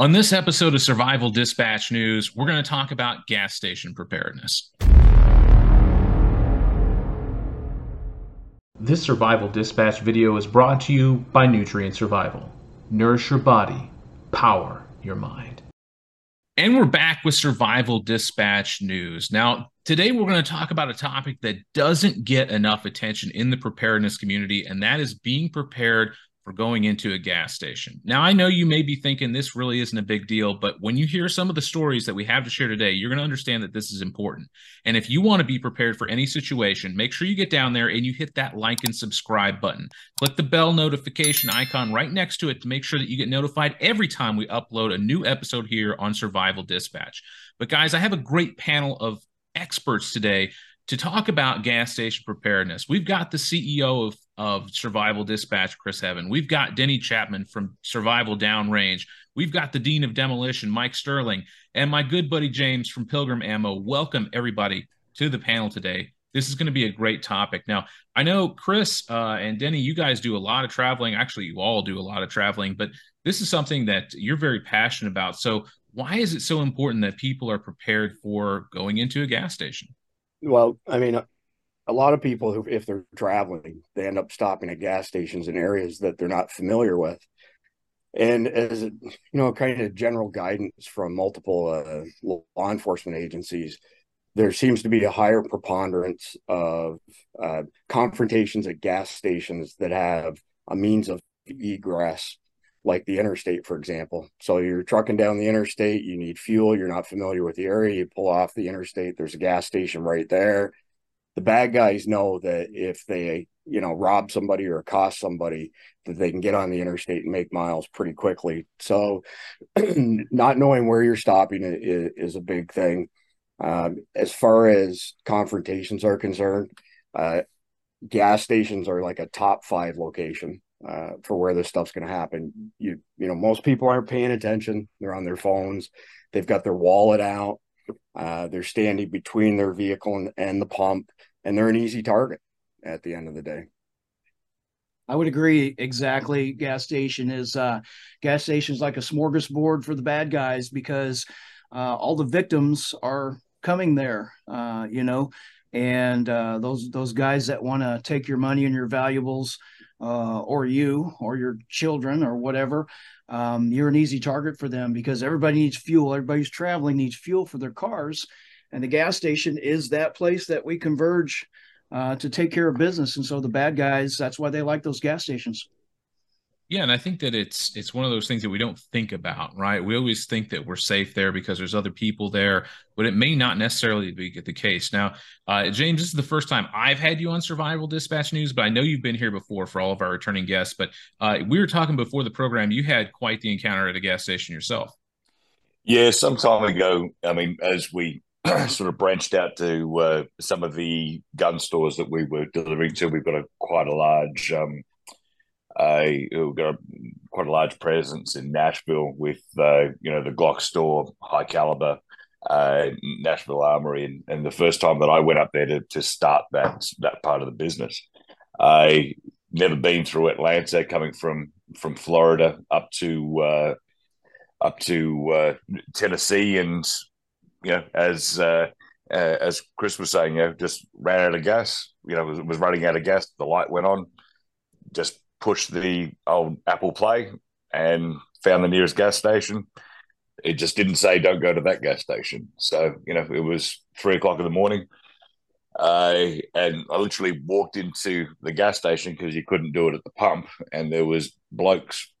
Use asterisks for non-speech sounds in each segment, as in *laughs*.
On this episode of Survival Dispatch News, we're going to talk about gas station preparedness. This Survival Dispatch video is brought to you by Nutrient Survival. Nourish your body, power your mind. And we're back with Survival Dispatch News. Now, today we're going to talk about a topic that doesn't get enough attention in the preparedness community, and that is being prepared going into a gas station. Now, I know you may be thinking this really isn't a big deal, but when you hear some of the stories that we have to share today, you're going to understand that this is important. And if you want to be prepared for any situation, make sure you get down there and you hit that like and subscribe button. Click the bell notification icon right next to it to make sure that you get notified every time we upload a new episode here on Survival Dispatch. But, guys, I have a great panel of experts today to talk about gas station preparedness. We've got the CEO of, of Survival Dispatch, Chris Heaven. We've got Denny Chapman from Survival Downrange. We've got the Dean of Demolition, Mike Sterling, and my good buddy James from Pilgrim Ammo. Welcome, everybody, to the panel today. This is going to be a great topic. Now, I know Chris uh, and Denny, you guys do a lot of traveling. Actually, you all do a lot of traveling, but this is something that you're very passionate about. So, why is it so important that people are prepared for going into a gas station? Well, I mean, a lot of people who, if they're traveling, they end up stopping at gas stations in areas that they're not familiar with. And as you know, kind of general guidance from multiple uh, law enforcement agencies, there seems to be a higher preponderance of uh, confrontations at gas stations that have a means of egress, like the interstate, for example. So you're trucking down the interstate, you need fuel, you're not familiar with the area, you pull off the interstate, there's a gas station right there. The bad guys know that if they, you know, rob somebody or cost somebody, that they can get on the interstate and make miles pretty quickly. So, *clears throat* not knowing where you're stopping is, is a big thing. Um, as far as confrontations are concerned, uh, gas stations are like a top five location uh, for where this stuff's going to happen. You you know most people aren't paying attention. They're on their phones. They've got their wallet out. Uh, they're standing between their vehicle and, and the pump, and they're an easy target at the end of the day. I would agree exactly. Gas station is uh, gas station is like a smorgasbord for the bad guys because uh, all the victims are coming there. Uh, you know, and uh, those those guys that want to take your money and your valuables uh, or you or your children or whatever, um, you're an easy target for them because everybody needs fuel. Everybody's traveling needs fuel for their cars, and the gas station is that place that we converge uh, to take care of business. And so the bad guys, that's why they like those gas stations. Yeah, and I think that it's it's one of those things that we don't think about, right? We always think that we're safe there because there's other people there, but it may not necessarily be the case. Now, uh, James, this is the first time I've had you on Survival Dispatch News, but I know you've been here before for all of our returning guests. But uh, we were talking before the program; you had quite the encounter at a gas station yourself. Yeah, some time ago. I mean, as we *clears throat* sort of branched out to uh, some of the gun stores that we were delivering to, we've got a quite a large. Um, we've got a, quite a large presence in Nashville with uh, you know the Glock store, high caliber, uh, Nashville Armory, and, and, the first time that I went up there to, to start that that part of the business, I never been through Atlanta, coming from from Florida up to uh, up to uh, Tennessee, and you know as uh, as Chris was saying, you know, just ran out of gas. You know, was, was running out of gas. The light went on. Just pushed the old Apple Play and found the nearest gas station. It just didn't say don't go to that gas station. So you know it was three o'clock in the morning, uh, and I literally walked into the gas station because you couldn't do it at the pump, and there was blokes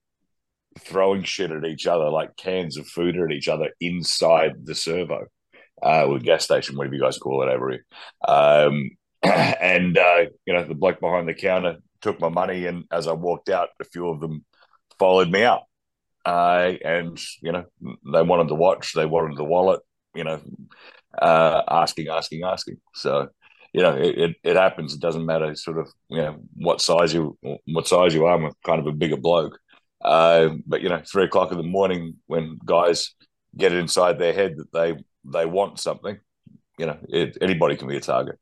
throwing shit at each other like cans of food at each other inside the servo, uh, gas station, whatever you guys call it over here. Um, *clears throat* and uh, you know the bloke behind the counter took my money, and as I walked out, a few of them followed me out. Uh, and you know, they wanted the watch, they wanted the wallet, you know, uh, asking, asking, asking. So, you know, it, it, it, happens. It doesn't matter, sort of, you know, what size you what size you are. I'm kind of a bigger bloke, uh, but you know, three o'clock in the morning when guys get it inside their head that they they want something, you know, it, anybody can be a target.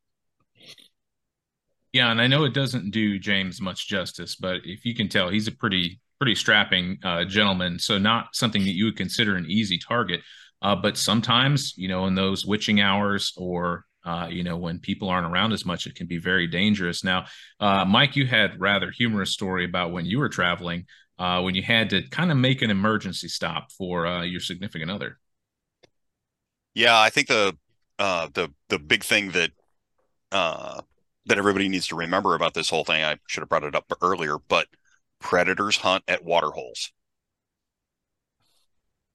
Yeah, and I know it doesn't do James much justice, but if you can tell, he's a pretty pretty strapping uh, gentleman, so not something that you would consider an easy target. Uh, but sometimes, you know, in those witching hours or uh, you know, when people aren't around as much, it can be very dangerous. Now, uh, Mike, you had rather humorous story about when you were traveling, uh, when you had to kind of make an emergency stop for uh, your significant other. Yeah, I think the uh, the the big thing that uh, that everybody needs to remember about this whole thing, I should have brought it up earlier, but predators hunt at water holes.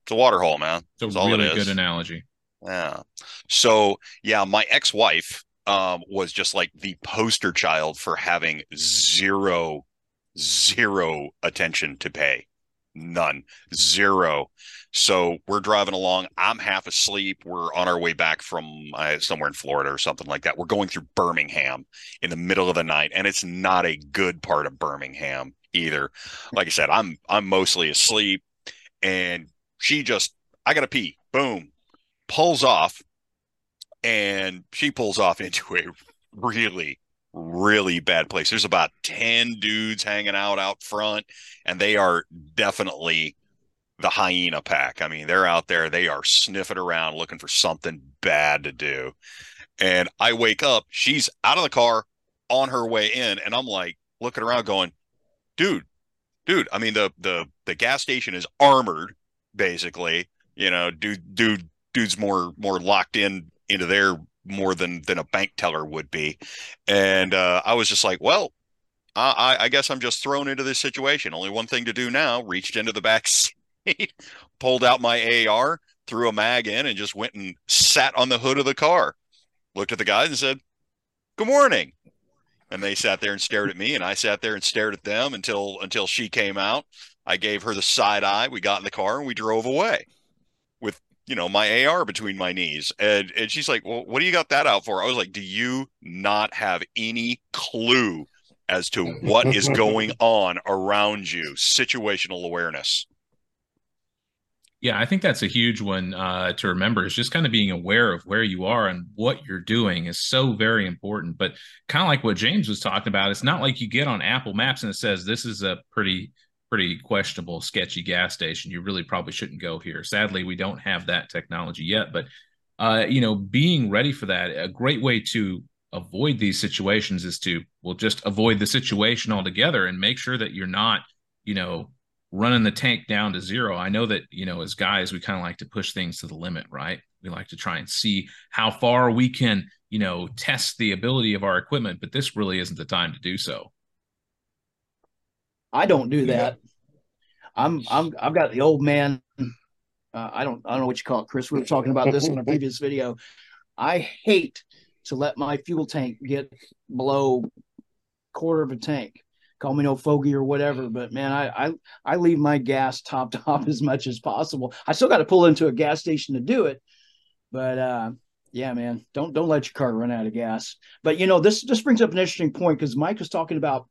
It's a water hole, man. It's a That's really good analogy. Yeah. So yeah, my ex-wife um, was just like the poster child for having zero, zero attention to pay. None. Zero. So we're driving along. I'm half asleep. We're on our way back from uh, somewhere in Florida or something like that. We're going through Birmingham in the middle of the night, and it's not a good part of Birmingham either. Like I said, I'm I'm mostly asleep, and she just I gotta pee. Boom, pulls off, and she pulls off *laughs* into a really really bad place. There's about 10 dudes hanging out out front, and they are definitely the hyena pack. I mean, they're out there, they are sniffing around looking for something bad to do. And I wake up, she's out of the car on her way in, and I'm like looking around going, dude, dude, I mean the the the gas station is armored, basically. You know, dude dude dude's more more locked in into there more than than a bank teller would be. And uh, I was just like, well, I, I guess I'm just thrown into this situation. Only one thing to do now. Reached into the back *laughs* seat pulled out my AR, threw a mag in, and just went and sat on the hood of the car. Looked at the guys and said, "Good morning." And they sat there and stared at me, and I sat there and stared at them until until she came out. I gave her the side eye. We got in the car and we drove away you know my AR between my knees. And and she's like, "Well, what do you got that out for?" I was like, "Do you not have any clue as to what is going *laughs* on around you? Situational awareness." Yeah, I think that's a huge one uh, to remember. Is just kind of being aware of where you are and what you're doing is so very important. But kind of like what James was talking about, it's not like you get on Apple Maps and it says this is a pretty pretty questionable, sketchy gas station. You really probably shouldn't go here. Sadly, we don't have that technology yet. But uh, you know, being ready for that, a great way to avoid these situations is to well just avoid the situation altogether and make sure that you're not, you know, running the tank down to zero. I know that, you know, as guys, we kind of like to push things to the limit, right? We like to try and see how far we can, you know, test the ability of our equipment, but this really isn't the time to do so. I don't do that. I'm I'm I've got the old man. Uh, I don't I don't know what you call it, Chris. We were talking about this in a previous *laughs* video. I hate to let my fuel tank get below quarter of a tank call me no fogey or whatever. But man, I I, I leave my gas *laughs* topped off as much as possible. I still got to pull into a gas station to do it, but uh, yeah, man, don't don't let your car run out of gas. But you know, this this brings up an interesting point because Mike was talking about,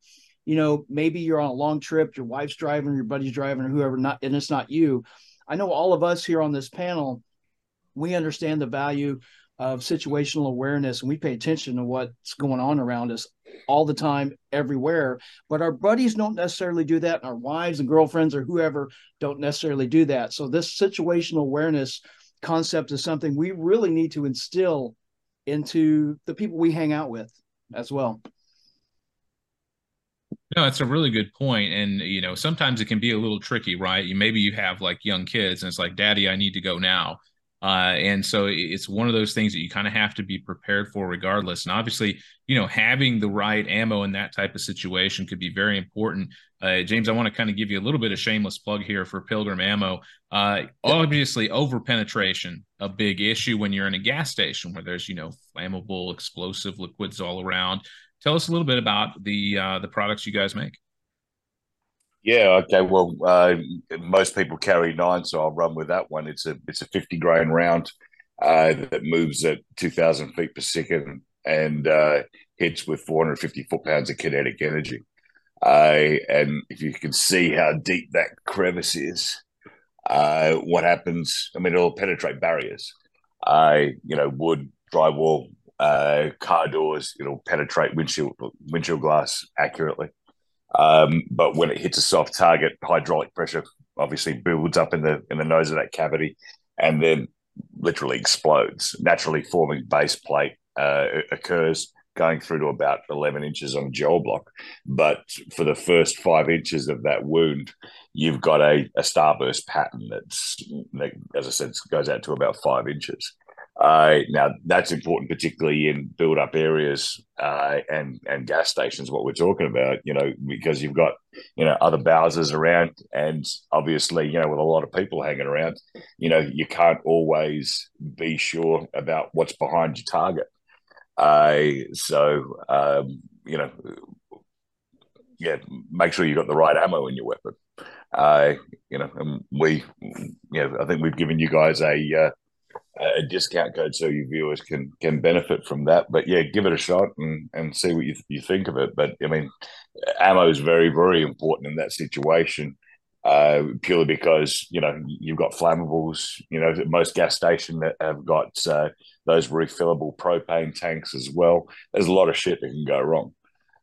you know, maybe you're on a long trip, your wife's driving, your buddy's driving, or whoever, not, and it's not you. I know all of us here on this panel, we understand the value of situational awareness and we pay attention to what's going on around us all the time, everywhere. But our buddies don't necessarily do that. And our wives and girlfriends or whoever don't necessarily do that. So, this situational awareness concept is something we really need to instill into the people we hang out with as well. No, that's a really good point. And, you know, sometimes it can be a little tricky, right? You maybe you have like young kids and it's like, Daddy, I need to go now. Uh, and so it's one of those things that you kind of have to be prepared for regardless. And obviously, you know, having the right ammo in that type of situation could be very important. Uh, James, I want to kind of give you a little bit of shameless plug here for Pilgrim Ammo. Uh, obviously, over penetration, a big issue when you're in a gas station where there's, you know, flammable, explosive liquids all around. Tell us a little bit about the uh, the products you guys make. Yeah, okay. Well, uh, most people carry nine, so I'll run with that one. It's a it's a fifty grain round uh, that moves at two thousand feet per second and uh, hits with four hundred fifty foot pounds of kinetic energy. and if you can see how deep that crevice is, uh, what happens? I mean, it'll penetrate barriers. I, you know, wood, drywall, uh, car doors. It'll penetrate windshield windshield glass accurately. Um, but when it hits a soft target, hydraulic pressure obviously builds up in the in the nose of that cavity, and then literally explodes. Naturally forming base plate uh, occurs going through to about 11 inches on gel block. But for the first five inches of that wound, you've got a, a starburst pattern that's, that, as I said, goes out to about five inches. Uh, now that's important, particularly in build-up areas uh, and and gas stations. What we're talking about, you know, because you've got you know other Bowsers around, and obviously, you know, with a lot of people hanging around, you know, you can't always be sure about what's behind your target. Uh, so um, you know, yeah, make sure you've got the right ammo in your weapon. Uh, you know, and we, you know, I think we've given you guys a uh, a discount code so your viewers can can benefit from that. But yeah, give it a shot and and see what you you think of it. But I mean, ammo is very very important in that situation. Uh, purely because you know you've got flammables. You know most gas stations that have got uh, those refillable propane tanks as well. There's a lot of shit that can go wrong.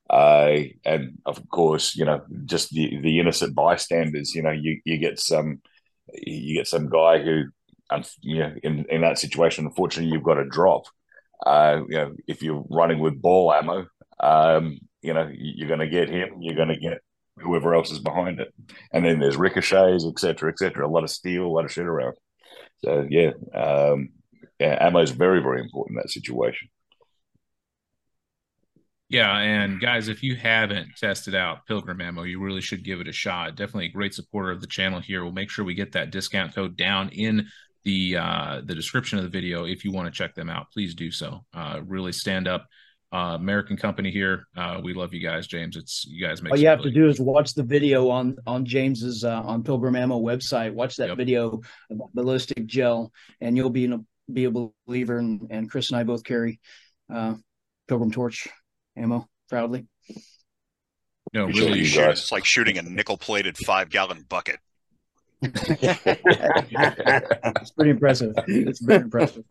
Uh, and of course, you know, just the, the innocent bystanders, you know, you, you get some, you get some guy who, you know, in, in that situation, unfortunately, you've got a drop. Uh, you know, if you're running with ball ammo, um, you know, you're going to get him, you're going to get whoever else is behind it. And then there's ricochets, etc., etc. A lot of steel, a lot of shit around. So yeah, um, yeah, ammo is very, very important in that situation. Yeah, and guys, if you haven't tested out Pilgrim Ammo, you really should give it a shot. Definitely a great supporter of the channel here. We'll make sure we get that discount code down in the uh, the description of the video. If you want to check them out, please do so. Uh, really stand up. Uh, American company here. Uh, we love you guys, James. It's you guys make. All you have really to do is watch the video on on James's uh, on Pilgrim Ammo website. Watch that yep. video about ballistic gel, and you'll be in a be a believer, and, and Chris and I both carry uh, Pilgrim Torch ammo proudly. No, really, shoot, it's like shooting a nickel-plated five-gallon bucket. It's pretty impressive. It's very impressive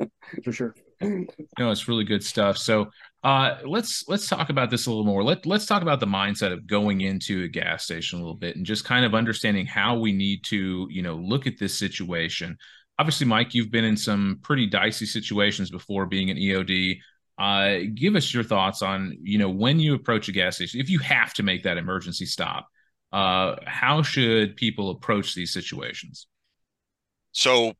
for sure. No, it's really good stuff. So uh, let's let's talk about this a little more. Let let's talk about the mindset of going into a gas station a little bit and just kind of understanding how we need to, you know, look at this situation obviously, Mike, you've been in some pretty dicey situations before being an EOD. Uh, give us your thoughts on, you know, when you approach a gas station, if you have to make that emergency stop, uh, how should people approach these situations? So,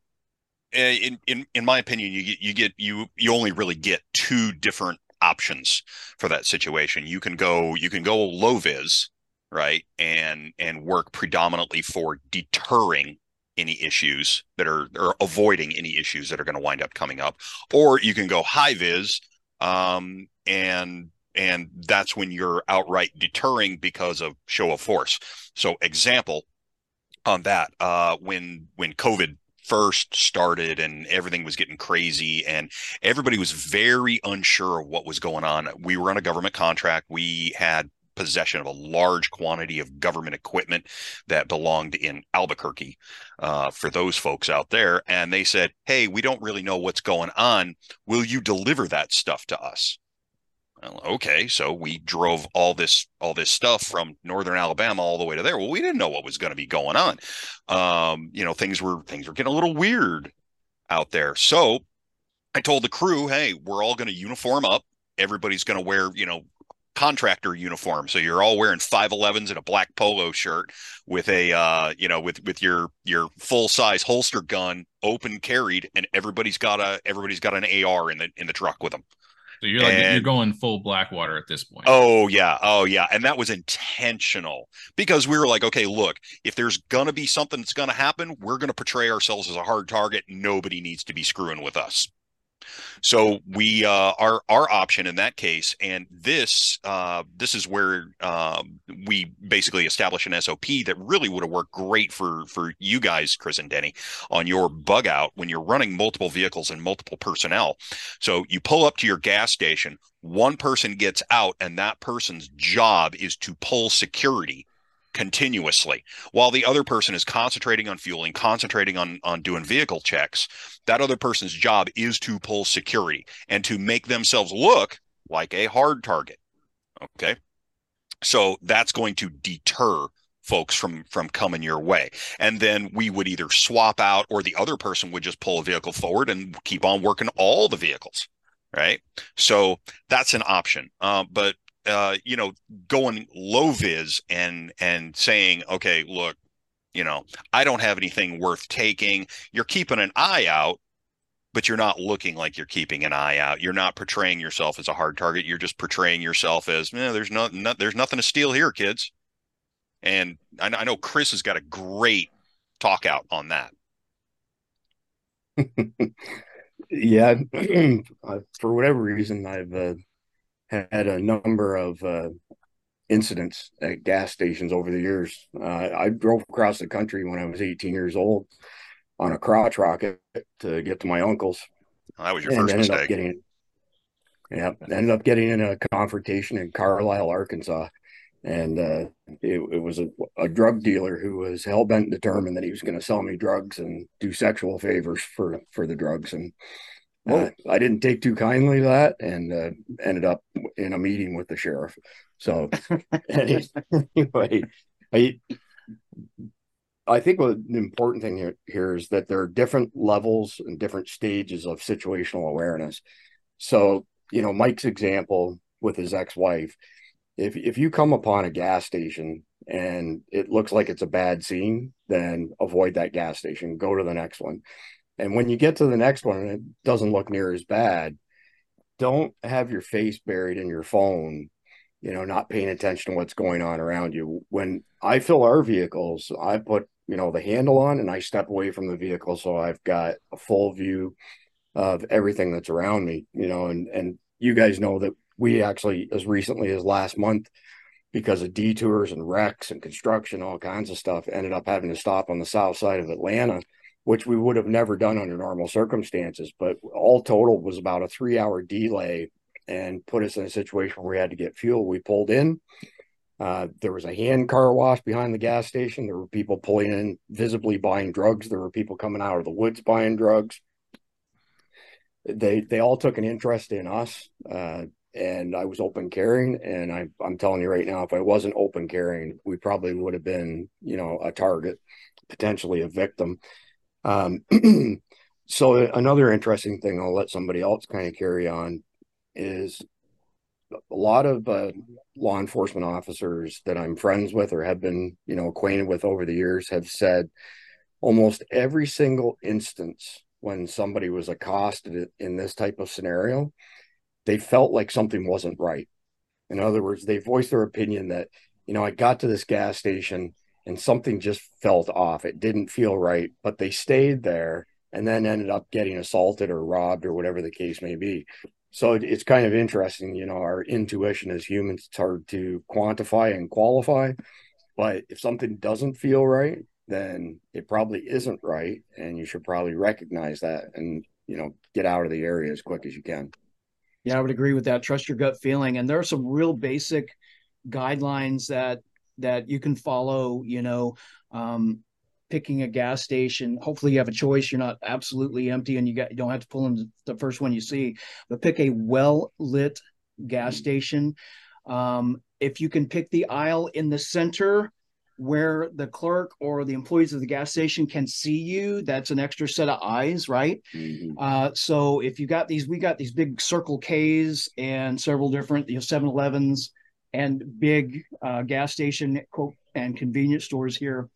eh, in in in my opinion, you get you get you you only really get two different options for that situation. You can go you can go low vis, right, and and work predominantly for deterring any issues that are or avoiding any issues that are going to wind up coming up or you can go high vis um, and and that's when you're outright deterring because of show of force so example on that uh, when when covid first started and everything was getting crazy and everybody was very unsure of what was going on we were on a government contract we had possession of a large quantity of government equipment that belonged in Albuquerque uh, for those folks out there. And they said, Hey, we don't really know what's going on. Will you deliver that stuff to us? Well, okay, so we drove all this all this stuff from northern Alabama all the way to there. Well, we didn't know what was going to be going on. Um, you know, things were things were getting a little weird out there. So I told the crew, hey, we're all going to uniform up. Everybody's going to wear, you know, contractor uniform. So you're all wearing 511s and a black polo shirt with a uh, you know, with with your your full size holster gun open carried, and everybody's got a everybody's got an AR in the in the truck with them. So you're like and, you're going full Blackwater at this point. Oh yeah, oh yeah, and that was intentional because we were like, okay, look, if there's gonna be something that's gonna happen, we're gonna portray ourselves as a hard target. Nobody needs to be screwing with us. So we uh, our our option in that case, and this uh, this is where um, we basically establish an SOP that really would have worked great for for you guys, Chris and Denny, on your bug out when you're running multiple vehicles and multiple personnel. So you pull up to your gas station, one person gets out, and that person's job is to pull security continuously. While the other person is concentrating on fueling concentrating on on doing vehicle checks that other person's job is to pull security and to make themselves look like a hard target okay? So that's going to deter folks from from coming your way. And then we would either swap out or the other person would just pull a vehicle forward and keep on working all the vehicles right? So that's an option. Uh, but uh, you know going low vis and and saying okay look you know i don't have anything worth taking you're keeping an eye out but you're not looking like you're keeping an eye out. You're not portraying yourself as a hard target. You're just portraying yourself as, eh, there's no, no, there's nothing to steal here, kids. And I, I know Chris has got a great talk out on that. *laughs* yeah, *clears throat* for whatever reason, I've uh, had a number of uh, incidents at gas stations over the years. Uh, I drove across the country when I was 18 years old on a crotch rocket to get to my uncle's. that was your first mistake. Getting, yeah, ended up getting in a confrontation in Carlisle, Arkansas and uh, it, it, was a, a, drug dealer who was hell bent determined that he was going to sell me drugs and do sexual favors for for the drugs and uh, I didn't take too kindly to that and uh, ended up in a meeting with the sheriff. So *laughs* anyway, I I think what the important thing here, here is that there are different levels and different stages of situational awareness. So you know Mike's example with his ex-wife if if you come upon a gas station and it looks like it's a bad scene, then avoid that gas station. Go to the next one. And when you get to the next one and it doesn't look near as bad, don't have your face buried in your phone, you know, not paying attention to what's going on around you. When I fill our vehicles, I put, you know, the handle on and I step away from the vehicle so I've got a full view of everything that's around me, you know, and and you guys know that we actually, as recently as last month, because of detours and wrecks and construction, all kinds of stuff, ended up having to stop on the south side of Atlanta, which we would have never done under normal circumstances. But all total was about a three hour delay and put us in a situation where we had to get fuel. We pulled in. Uh, there was a hand car wash behind the gas station. There were people pulling in, visibly buying drugs. There were people coming out of the woods buying drugs. They they all took an interest in us. Uh, and I was open carrying. And I, I'm telling you right now, if I wasn't open carrying, we probably would have been, you know, a target, potentially a victim. Um, *clears throat* so another interesting thing, I'll let somebody else kind of carry on, is a lot of uh, law enforcement officers that I'm friends with or have been, you know, acquainted with over the years have said almost every single instance when somebody was accosted in this type of scenario they felt like something wasn't right. In other words, they voiced their opinion that, you know, I got to this gas station and something just felt off. It didn't feel right, but they stayed there and then ended up getting assaulted or robbed or whatever the case may be. So it's kind of interesting, you know, our intuition as humans, it's hard to quantify and qualify. But if something doesn't feel right, then it probably isn't right. And you should probably recognize that and, you know, get out of the area as quick as you can. Yeah, I would agree with that. Trust your gut feeling. And there are some real basic guidelines that that you can follow, you know, um, picking a gas station. Hopefully you have a choice. You're not absolutely empty and you got you don't have to pull in the first one you see, but pick a well lit gas station. Um, if you can pick the aisle in the center where the clerk or the employees of the gas station can see you that's an extra set of eyes right mm-hmm. uh, so if you got these we got these big circle k's and several different you know 7-elevens and big uh, gas station quote and convenience stores here.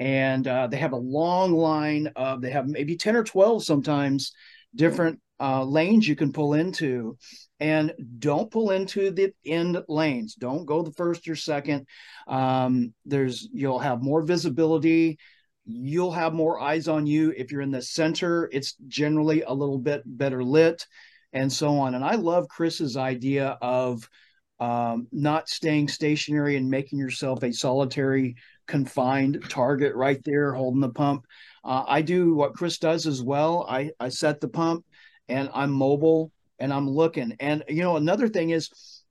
And uh, they have a long line of they have maybe 10 or 12 sometimes different uh, lanes you can pull into. And don't pull into the end lanes. Don't go the first or second. Um, there's you'll have more visibility. You'll have more eyes on you if you're in the center. It's generally a little bit better lit and so on. And i love chris's idea of um, not staying stationary and making yourself a solitary confined target right there holding the pump uh, i do what chris does as well i i set the pump and i'm mobile and I'm looking. And you know, another thing is,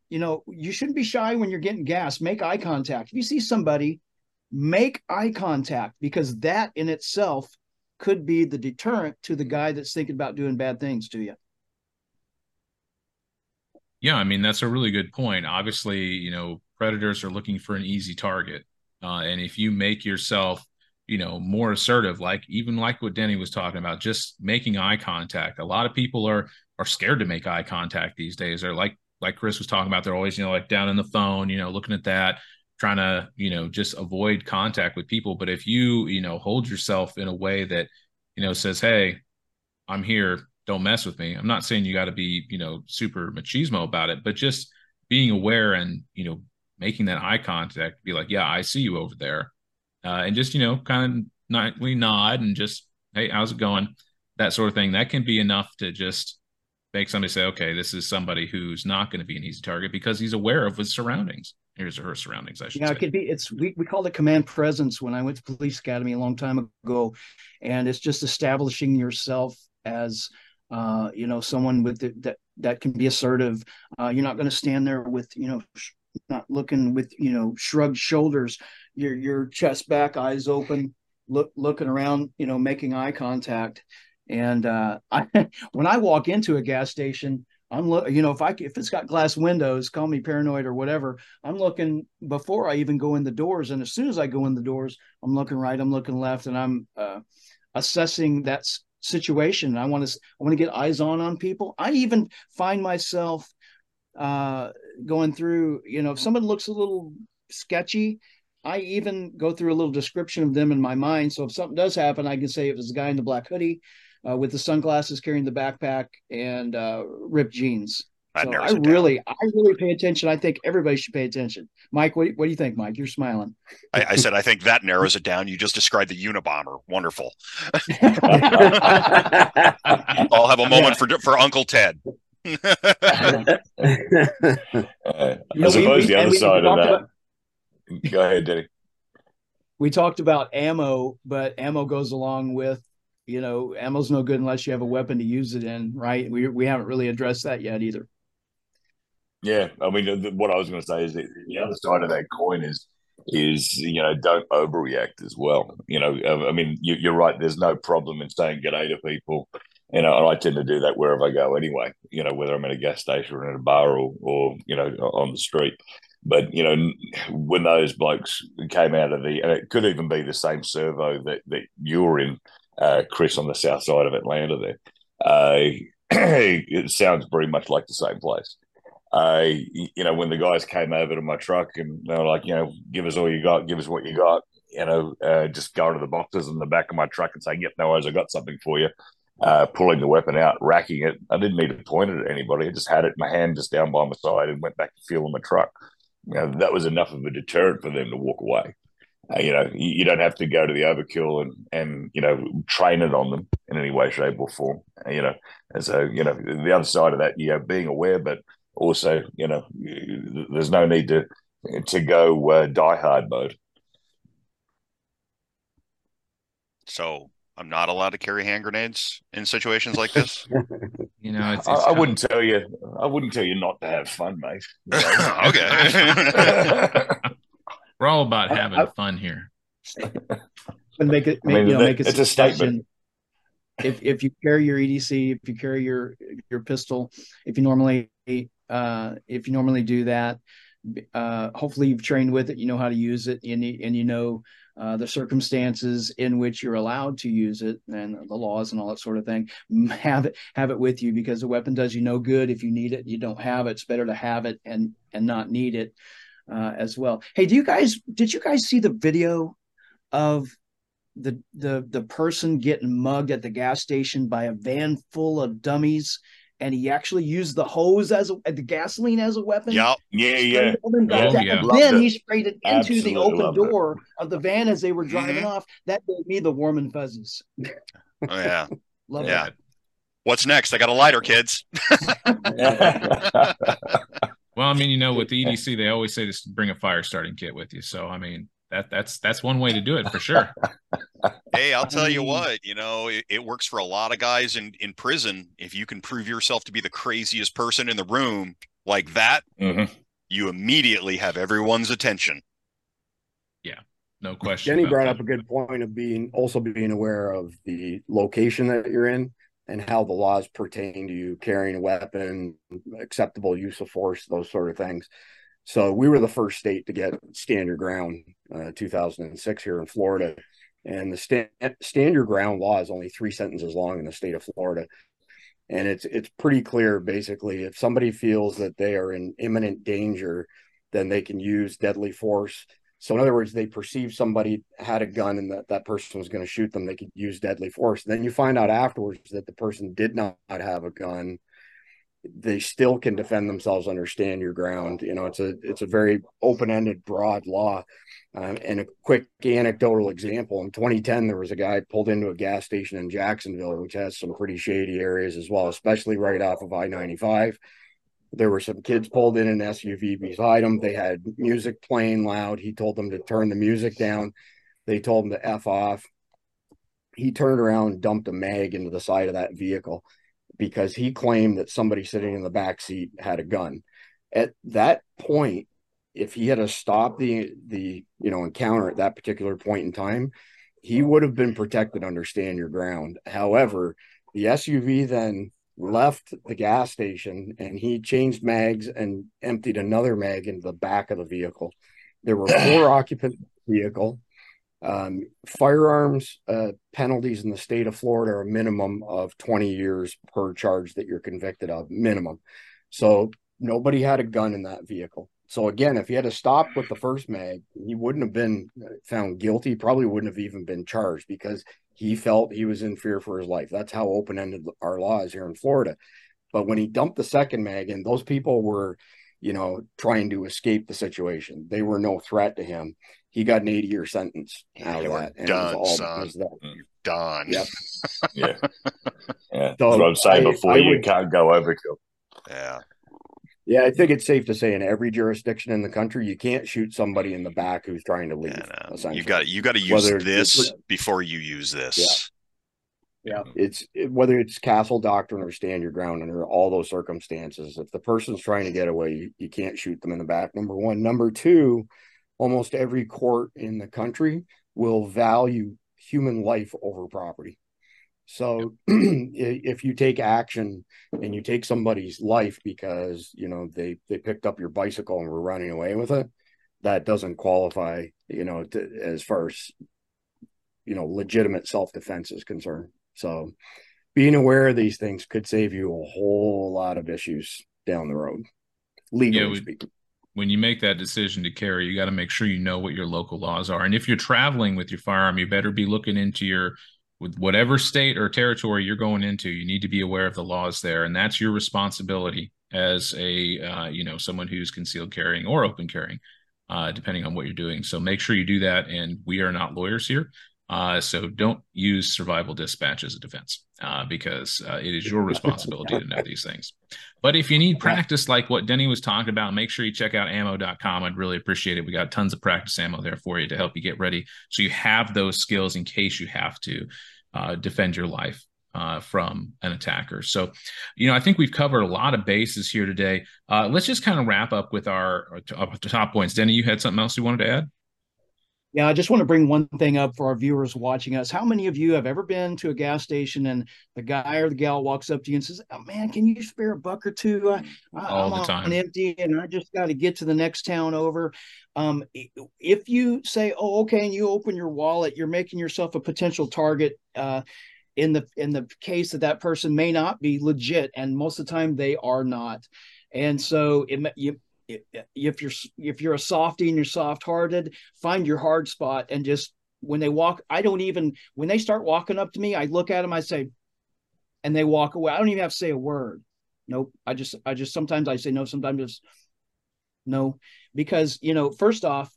you know, you shouldn't be shy when you're getting gas. Make eye contact. If you see somebody, make eye contact because that in itself could be the deterrent to the guy that's thinking about doing bad things to you. Yeah, I mean that's a really good point. Obviously, you know, predators are looking for an easy target. Uh, and if you make yourself, you know, more assertive, like even like what Denny was talking about, just making eye contact. A lot of people are are scared to make eye contact these days. They're like like Chris was talking about, they're always, you know, like down in the phone, you know, looking at that, trying to, you know, just avoid contact with people. But if you, you know, hold yourself in a way that, you know, says, Hey, I'm here, don't mess with me. I'm not saying you got to be, you know, super machismo about it, but just being aware and, you know, making that eye contact, be like, yeah, I see you over there. Uh, and just, you know, kind of nightly nod and just, hey, how's it going? That sort of thing. That can be enough to just make somebody say, okay, this is somebody who's not going to be an easy target because he's aware of his surroundings. Here's her surroundings, I should yeah, say. it could be. It's we we called it command presence when I went to police academy a long time ago, and it's just establishing yourself as uh, you know someone with the, that that can be assertive. Uh, you're not going to stand there with you know sh- not looking with you know shrugged shoulders. Your your chest back, eyes open, look looking around, you know, making eye contact. And uh, *laughs* I, when I walk into a gas station, I'm look, you know, if I if it's got glass windows, call me paranoid or whatever. I'm looking before I even go in the doors, and as soon as I go in the doors, I'm looking right, I'm looking left, and I'm uh, assessing that situation. I want to I want to get eyes on on people. I even find myself uh, going through, you know, if someone looks a little sketchy, I even go through a little description of them in my mind. So if something does happen, I can say if it's a guy in the black hoodie uh, with the sunglasses, carrying the backpack, and uh, ripped jeans. So I really, I really pay attention. I think everybody should pay attention. Mike, what, what do you think, Mike? You're smiling. I, I said I think that narrows it down. You just described the Unabomber. Wonderful. *laughs* I'll have a moment yeah. for for Uncle Ted. *laughs* uh, I suppose the other side of that. About, go ahead, Denny. We talked about ammo, but ammo goes along with you know, ammo's no good unless you have a weapon to use it in, right? We we haven't really addressed that yet either. Yeah, I mean, what I was going to say is that the other side of that coin is is you know don't overreact as well. You know, I mean, you, are right. There's no problem in saying g'day to people. You know, and I tend to do that wherever I go anyway. You know, whether I'm at a gas station or in a bar or, or you know on the street. But you know, when those blokes came out of the, and it could even be the same servo that that you're in, uh, Chris, on the south side of Atlanta. There, uh, *clears throat* it sounds very much like the same place. You know, when the guys came over to my truck and they were like, you know, give us all you got, give us what you got, you know, uh, just go to the boxes in the back of my truck and say, yep, no worries, I got something for you. Uh, pulling the weapon out, racking it. I didn't need to point it at anybody. I just had it in my hand, just down by my side, and went back to feeling my truck. You know, that was enough of a deterrent for them to walk away. Uh, you know, you, you, don't have to go to the overkill and and you know train it on them in any way, shape, or form. Uh, you know, and so you know the other side of that, you know, being aware, but also you know, there's no need to to go uh, die hard mode. So I'm not allowed to carry hand grenades in situations like this. *laughs* you know, it's, it's I, I, wouldn't tell you. I wouldn't tell you not to have fun, mate. *laughs* You know? okay. *laughs* We're all about having I, fun here. And make it, make, I mean, you know, make it it's a statement. If if you carry your EDC, if you carry your your pistol, if you normally uh, if you normally do that, uh, hopefully you've trained with it. You know how to use it, and you, and you know uh, the circumstances in which you're allowed to use it and the laws and all that sort of thing. Have it have it with you because the weapon does you no good if you need it. You don't have it. It's better to have it and and not need it uh, as well. Hey, do you guys did you guys see the video of the the the person getting mugged at the gas station by a van full of dummies? And he actually used the hose as a, the gasoline as a weapon. Yep. Yeah, yeah. Oh, yeah. And then he sprayed it into Absolutely the open door it. of the van as they were driving mm-hmm. off. That gave me the warm and fuzzies. Oh yeah. *laughs* Love yeah. What's next? I got a lighter, kids. *laughs* *laughs* Well, I mean, you know, with the EDC, they always say to bring a fire starting kit with you. So, I mean, that that's that's one way to do it for sure. *laughs* hey, I'll tell you what, you know, it, it, works for a lot of guys in in prison. If you can prove yourself to be the craziest person in the room like that, mm-hmm. you immediately have everyone's attention. Yeah, no question. Denny brought that. up a good point of being also being aware of the location that you're in and how the laws pertain to you carrying a weapon, acceptable use of force, those sort of things. So we were the first state to get stand your ground, uh, 2006 here in Florida, and the stand, stand your ground law is only three sentences long in the state of Florida, and it's it's pretty clear. Basically, if somebody feels that they are in imminent danger, then they can use deadly force. So in other words, they perceive somebody had a gun and that that person was going to shoot them. They could use deadly force. Then you find out afterwards that the person did not have a gun they still can defend themselves under stand your ground you know it's a it's a very open-ended broad law. Um, and a quick anecdotal example in 2010 there was a guy pulled into a gas station in jacksonville which has some pretty shady areas as well especially right off of i-95 there were some kids pulled in an suv beside him. They had music playing loud. He told them to turn the music down. They told him to f off. He turned around dumped a mag into the side of that vehicle because he claimed that somebody sitting in the back seat had a gun. At that point, if he had to stop the the you know encounter at that particular point in time, he would have been protected under stand your ground. However, the SUV then left the gas station and he changed mags and emptied another mag into the back of the vehicle. There were four *clears throat* occupant vehicle. Um, firearms uh, penalties in the state of Florida are a minimum of 20 years per charge that you're convicted of, minimum. So nobody had a gun in that vehicle. So again, if he had to stop with the first mag, he wouldn't have been found guilty. Probably wouldn't have even been charged because he felt he was in fear for his life. That's how open ended our law is here in Florida. But when he dumped the second mag, and those people were, you know, trying to escape the situation, they were no threat to him he got an 80 year sentence out of that. And done, all son. Mm, done. Yep. *laughs* yeah. Yeah. So That's what I'm saying I, before I you would, can't go overkill. Yeah. Yeah, I think it's safe to say in every jurisdiction in the country, you can't shoot somebody in the back who's trying to leave. Yeah, no. You got you got to use whether this before you use this. Yeah, it's it, whether it's castle doctrine or stand your ground under all those circumstances. If the person's trying to get away, you, you can't shoot them in the back. Number one. Number two, almost every court in the country will value human life over property. So *clears throat* if you take action and you take somebody's life because you know they they picked up your bicycle and were running away with it, that doesn't qualify, you know, to, as far as you know legitimate self defense is concerned. So being aware of these things could save you a whole lot of issues down the road, legally yeah, we, speaking when you make that decision to carry, you got to make sure you know what your local laws are. And if you're traveling with your firearm, you better be looking into your with whatever state or territory you're going into. You need to be aware of the laws there, and that's your responsibility as a uh, you know someone who's concealed carrying or open carrying, uh, depending on what you're doing. So make sure you do that. And we are not lawyers here. Uh, so don't use survival dispatch as a defense uh, because uh, it is your responsibility to know *laughs* these things. But if you need practice like what Denny was talking about, make sure you check out ammo.com. I'd really appreciate it. We got tons of practice ammo there for you to help you get ready so you have those skills in case you have to uh, defend your life. Uh, from an attacker. So, you know, I think we've covered a lot of bases here today. Uh, let's just kind of wrap up with our, our top points. Denny, you had something else you wanted to add? Yeah, I just want to bring one thing up for our viewers watching us. How many of you have ever been to a gas station and the guy or the gal walks up to you and says, "Oh man, can you spare a buck or two? I, the time. on empty and I just got to get to the next town over." Um, if you say, "Oh, okay," and you open your wallet, you're making yourself a potential target. Uh, in the in the case that that person may not be legit, and most of the time they are not. And so it, you, if you're if you're a softy and you're soft hearted find your hard spot and just when they walk i don't even when they start walking up to me i look at them i say and they walk away. I don't even have to say a word. Nope. I just i just sometimes i say no sometimes just no. Because you know first off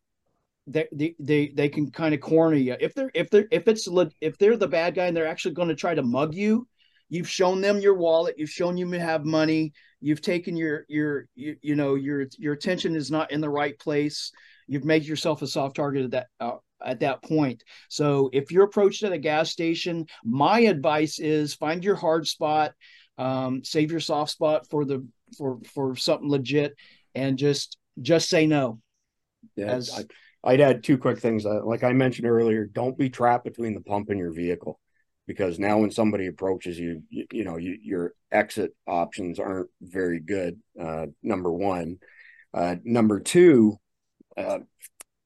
they they they, they can kind of corner you. If they're if they're if it's if they're the bad guy and they're actually going to try to mug you you've shown them your wallet. You've shown you have money. You've taken your your you, you know your your attention is not in the right place. You've made yourself a soft target at that uh, at that point. So if you're approached at a gas station my advice is find your hard spot um, save your soft spot for the for for something legit and just just say no. Yeah As, I, I'd add two quick things. Uh, like I mentioned earlier, don't be trapped between the pump and your vehicle because now when somebody approaches you, you, you know, you, your exit options aren't very good. Uh, number one. Uh, number two, uh,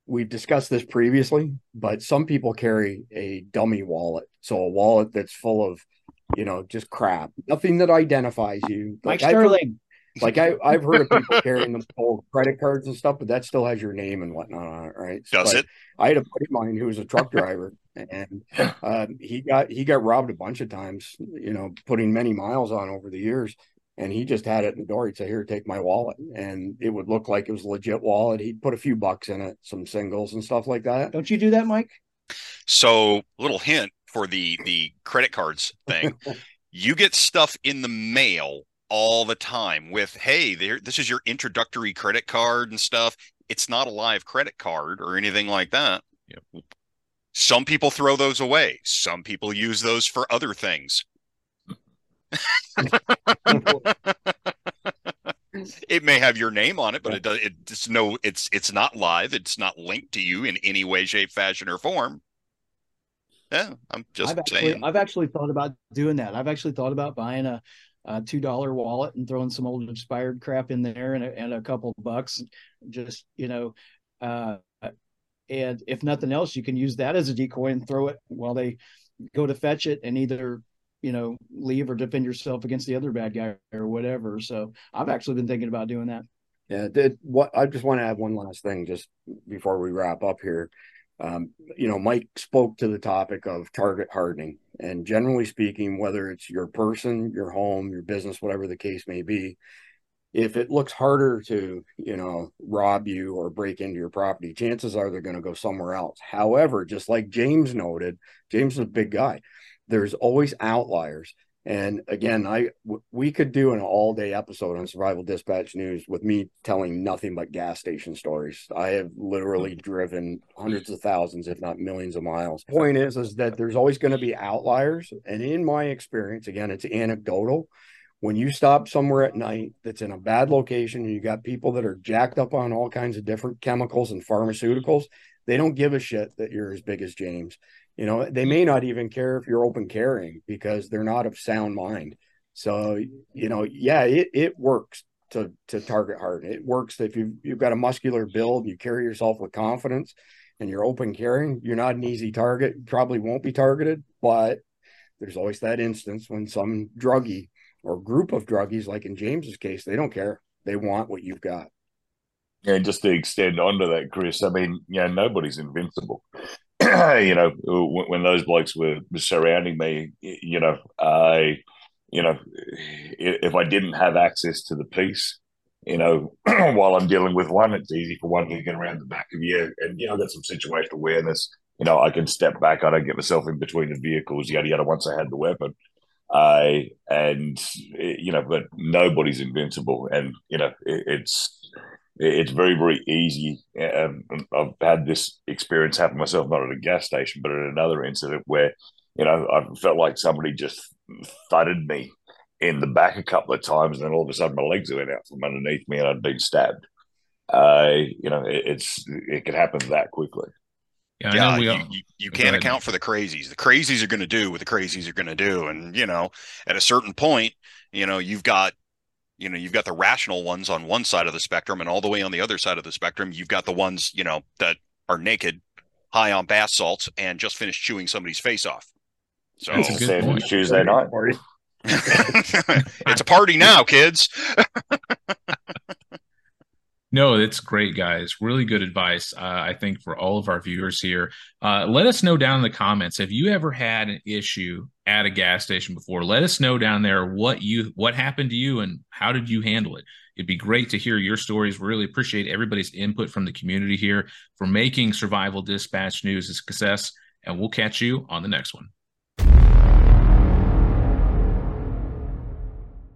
we've discussed this previously, but some people carry a dummy wallet. So a wallet that's full of, you know, just crap, nothing that identifies you. Mike Sterling. Like I, I've heard of people carrying them full credit cards and stuff, but that still has your name and whatnot on it, right? Does But it? I had a buddy of mine who was a truck driver, and uh, he got he got robbed a bunch of times. You know, putting many miles on over the years, and he just had it in the door. He'd say, "Here, take my wallet," and it would look like it was a legit wallet. He'd put a few bucks in it, some singles and stuff like that. Don't you do that, Mike? So, little hint for the the credit cards thing. *laughs* you get stuff in the mail all the time with, "Hey, there this is your introductory credit card and stuff." It's not a live credit card or anything like that. Yep. Some people throw those away. Some people use those for other things. *laughs* It may have your name on it, but it does. It's no. It's it's not live. It's not linked to you in any way, shape, fashion, or form. Yeah, I'm just I've actually, saying. I've actually thought about doing that. I've actually thought about buying a, a two dollar wallet and throwing some old expired crap in there and a, and a couple bucks, just you know, uh, and if nothing else, you can use that as a decoy and throw it while they go to fetch it and either you know leave or defend yourself against the other bad guy or whatever. So I've actually been thinking about doing that. Yeah, did what I just want to add one last thing just before we wrap up here. Um, you know, Mike spoke to the topic of target hardening, and generally speaking, whether it's your person, your home, your business, whatever the case may be, if it looks harder to, you know, rob you or break into your property, chances are they're going to go somewhere else. However, just like James noted, James is a big guy. There's always outliers. And again, I w- we could do an all day episode on Survival Dispatch News with me telling nothing but gas station stories. I have literally hmm. driven hundreds of thousands, if not millions of miles. Point is, is that there's always going to be outliers. And in my experience, again, it's anecdotal. When you stop somewhere at night that's in a bad location and you got people that are jacked up on all kinds of different chemicals and pharmaceuticals, they don't give a shit that you're as big as James. You know, they may not even care if you're open carrying because they're not of sound mind. So, you know, yeah, it, it works to to target hard It works if you've you've got a muscular build, you carry yourself with confidence and you're open carrying, you're not an easy target, probably won't be targeted, but there's always that instance when some druggie or group of druggies, like in James's case, they don't care. They want what you've got. And just to extend onto that, Chris, I mean, know, nobody's invincible. *clears throat* you know, when, when those blokes were surrounding me, you know, I, you know, if I didn't have access to the piece, you know, *clears throat* while I'm dealing with one, it's easy for one to get around the back of you. And, you know, I've got some situational awareness. You know, I can step back. I don't get myself in between the vehicles, yada, yada, once I had the weapon. I, and, you know, but nobody's invincible. And, you know, it, it's, it's very very easy. Um, i've had this experience happen myself not at a gas station but at another incident where you know i felt like somebody just thudded me in the back a couple of times and then all of a sudden my legs went out from underneath me and i'd been stabbed. Uh, you know it, it's it can happen that quickly. Yeah, yeah, we you, all, you, you can't account for the crazies. The crazies are going to do what the crazies are going to do, and you know, at a certain point, you know, you've got, you know, you've got the rational ones on one side of the spectrum, and all the way on the other side of the spectrum, you've got the ones, you know, that are naked, high on bath salts, and just finished chewing somebody's face off. So That's a good Sandwich point. tuesday night *laughs* *laughs* it's a party now, kids. *laughs* No, that's great, guys. Really good advice, uh, I think, for all of our viewers here. Uh, let us know down in the comments. Have you ever had an issue at a gas station before? Let us know down there what you what happened to you and how did you handle it. It'd be great to hear your stories. We Really appreciate everybody's input from the community here for making Survival Dispatch News a success. And we'll catch you on the next one.